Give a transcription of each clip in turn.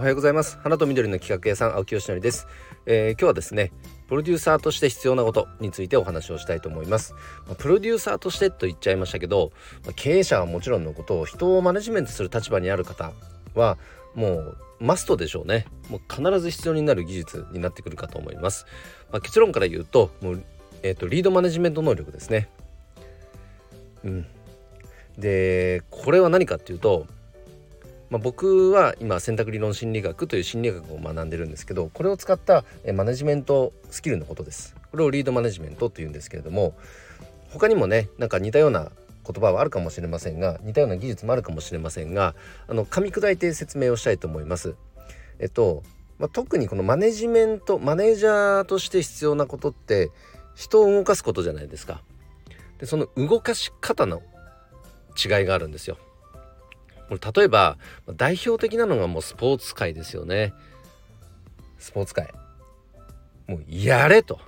おはようございます。花と緑の企画屋さん青木よしのりです、えー、今日はですねプロデューサーとして必要なことについてお話をしたいと思います。プロデューサーとしてと言っちゃいましたけど経営者はもちろんのことを人をマネジメントする立場にある方はもうマストでしょうね。もう必ず必要になる技術になってくるかと思います、まあ、結論から言うともうえっ、ー、とリードマネジメント能力ですね。うん。でこれは何かっていうと、まあ、僕は今選択理論心理学という心理学を学んでるんですけどこれを使ったマネジメントスキルのことです。これをリードマネジメントというんですけれども他にもねなんか似たような言葉はあるかもしれませんが似たような技術もあるかもしれませんがあの噛み砕いて説明をしたいと思います。えっと、まあ、特にこのマネジメントマネージャーとして必要なことって人を動かすことじゃないですか。でその動かし方の違いがあるんですよ。例えば代表的なのがもうスポーツ界ですよね。スポーツ界。もうやれと。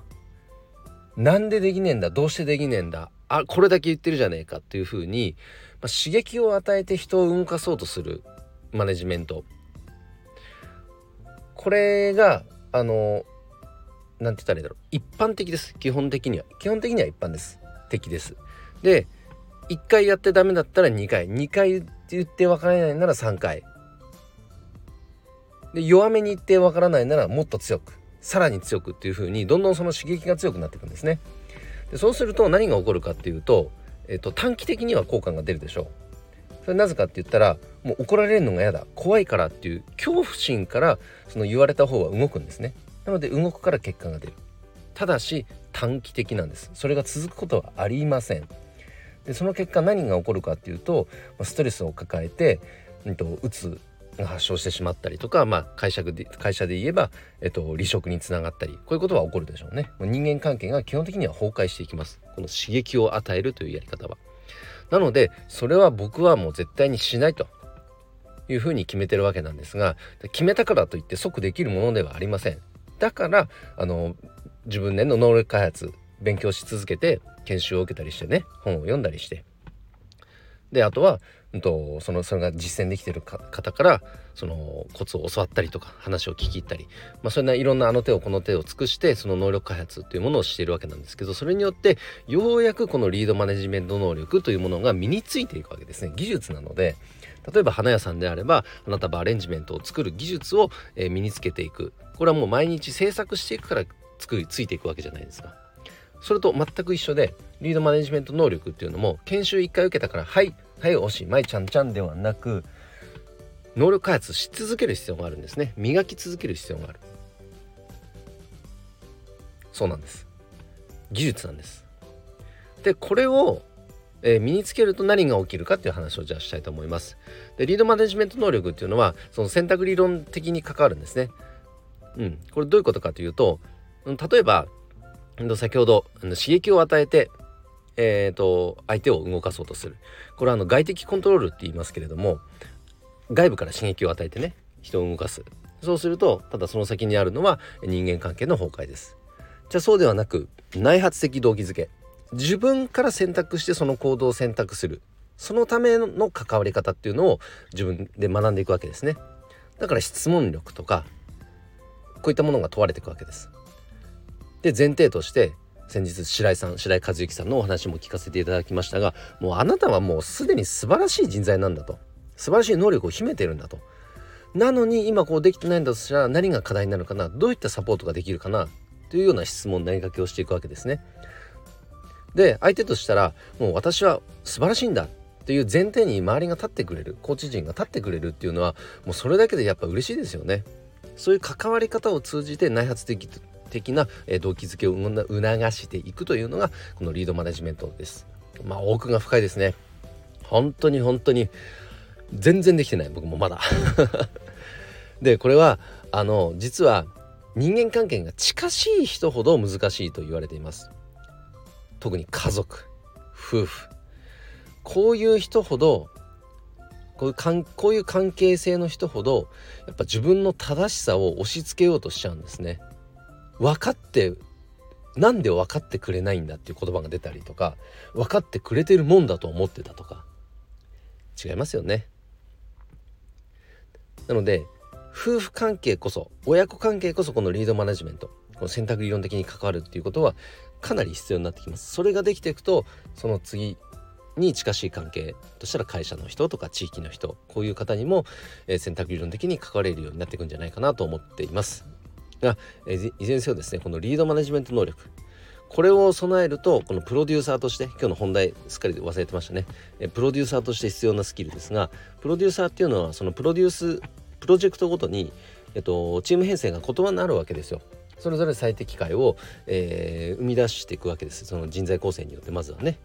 なんでできねえんだ？どうしてできねえんだ？あこれだけ言ってるじゃねえか。っていうふうに、まあ、刺激を与えて人を動かそうとするマネジメント。これがあのなんて言ったらいいだろう。一般的です。基本的には。基本的には一般です。的です。で1回やってダメだったら2回。2回って言って分からないなら3回。で弱めに言って分からないならもっと強く。さらに強くっていう風にどんどんその刺激が強くなっていくんですね。でそうすると何が起こるかっていうと、えっと、短期的には効果が出るでしょう。それなぜかって言ったらもう怒られるのが嫌だ。怖いからっていう恐怖心からその言われた方は動くんですね。なので動くから結果が出る。ただし短期的なんです。それが続くことはありません。でその結果何が起こるかっていうとストレスを抱えて、うんと、うつが発症してしまったりとか、まあ、会社で会社で言えば、えっと、離職につながったりこういうことは起こるでしょうね。人間関係が基本的には崩壊していきます。この刺激を与えるというやり方は。なのでそれは僕はもう絶対にしないと。いうふうに決めてるわけなんですが決めたからといって即できるものではありません。だからあの自分での能力開発勉強し続けて研修を受けたりしてね本を読んだりして。であとは、うんと、そのそれが実践できてる方からそのコツを教わったりとか話を聞き入ったり、まあ、そんないろんなあの手をこの手を尽くしてその能力開発というものをしているわけなんですけどそれによってようやくこのリードマネジメント能力というものが身についていくわけですね。技術なので例えば花屋さんであれば花束アレンジメントを作る技術を、身につけていく。これはもう毎日制作していくから作りついていくわけじゃないですか。それと全く一緒でリードマネジメント能力っていうのも研修1回受けたからはいはいおしまいちゃんちゃんではなく能力開発し続ける必要があるんですね。磨き続ける必要がある。そうなんです。技術なんです。でこれを、えー、身につけると何が起きるかっていう話をじゃあしたいと思います。でリードマネジメント能力っていうのはその選択理論的に関わるんですね。うん。これどういうことかというと例えば先ほど刺激を与えて、えーと、相手を動かそうとする。これはあの外的コントロールって言いますけれども外部から刺激を与えてね人を動かす。そうするとただその先にあるのは人間関係の崩壊です。じゃあそうではなく内発的動機づけ。自分から選択してその行動を選択する。そのための関わり方っていうのを自分で学んでいくわけですね。だから質問力とかこういったものが問われていくわけです。で前提として先日白井さん白井和之さんのお話も聞かせていただきましたがもうあなたはもうすでに素晴らしい人材なんだと。素晴らしい能力を秘めてるんだと。なのに今こうできてないんだとしたら何が課題になるかな？どういったサポートができるかな？というような質問投げかけをしていくわけですね。で相手としたらもう私は素晴らしいんだ。っていう前提に周りが立ってくれる。コーチ陣が立ってくれるっていうのはもうそれだけでやっぱ嬉しいですよね。そういう関わり方を通じて内発的的な動機づけを促していくというのがこのリードマネジメントです。まあ奥が深いですね。本当に本当に全然できてない。僕もまだ。でこれはあの実は人間関係が近しい人ほど難しいと言われています。特に家族夫婦。こういう人ほどこういうかんこういう関係性の人ほどやっぱ自分の正しさを押し付けようとしちゃうんですね。分かってなんで分かってくれないんだっていう言葉が出たりとか分かってくれてるもんだと思ってたとか。違いますよね。なので夫婦関係こそ親子関係こそこのリードマネジメントこの選択理論的に関わるっていうことはかなり必要になってきます。それができていくとその次に近しい関係としたら会社の人とか地域の人こういう方にも、え、選択理論的に関われるようになっていくんじゃないかなと思っています。が、え、いずれにせよですねこのリードマネジメント能力。これを備えるとこのプロデューサーとして今日の本題すっかり忘れてましたね。えプロデューサーとして必要なスキルですがプロデューサーっていうのはそのプロデュースプロジェクトごとに、えっと、チーム編成が異なるわけですよ。それぞれ最適解を、えー、生み出していくわけです。その人材構成によってまずはね。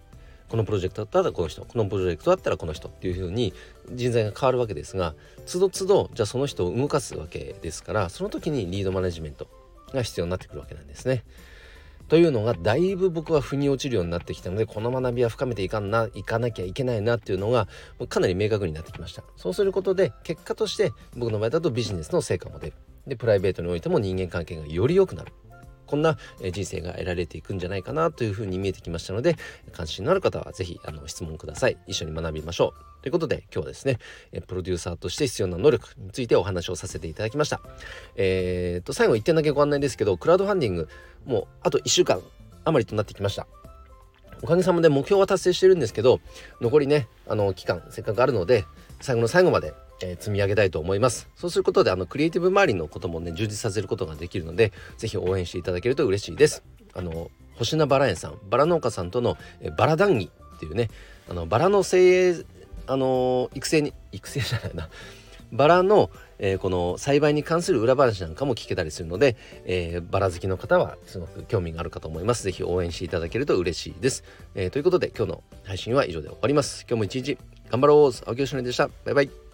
このプロジェクトだったらこの人このプロジェクトだったらこの人っていうふうに人材が変わるわけですがつどつどじゃあその人を動かすわけですからその時にリードマネジメントが必要になってくるわけなんですね。というのがだいぶ僕は腑に落ちるようになってきたのでこの学びは深めていかんないかなきゃいけないなっていうのがかなり明確になってきました。そうすることで結果として僕の場合だとビジネスの成果も出る。でプライベートにおいても人間関係がより良くなる。こんな人生が得られていくんじゃないかなというふうに見えてきましたので関心のある方は是非あの質問ください。一緒に学びましょう。ということで今日はですねプロデューサーとして必要な能力についてお話をさせていただきました。えー、っと最後1点だけご案内ですけどクラウドファンディングもうあと1週間余りとなってきました。おかげさまで目標は達成してるんですけど残りねあの期間せっかくあるので最後の最後までえー、積み上げたいと思いますそうすることであのクリエイティブ周りのこともね充実させることができるので是非応援していただけると嬉しいですあの星名バラ園さんバラ農家さんとの、えー、バラ談義っていうねあのバラの精鋭あの育成に育成じゃないなバラの、えー、この栽培に関する裏話なんかも聞けたりするので、えー、バラ好きの方はすごく興味があるかと思います。ぜひ応援していただけると嬉しいです。えー、ということで今日の配信は以上で終わります。今日も一日頑張ろう青木よしのりでした。バイバイ。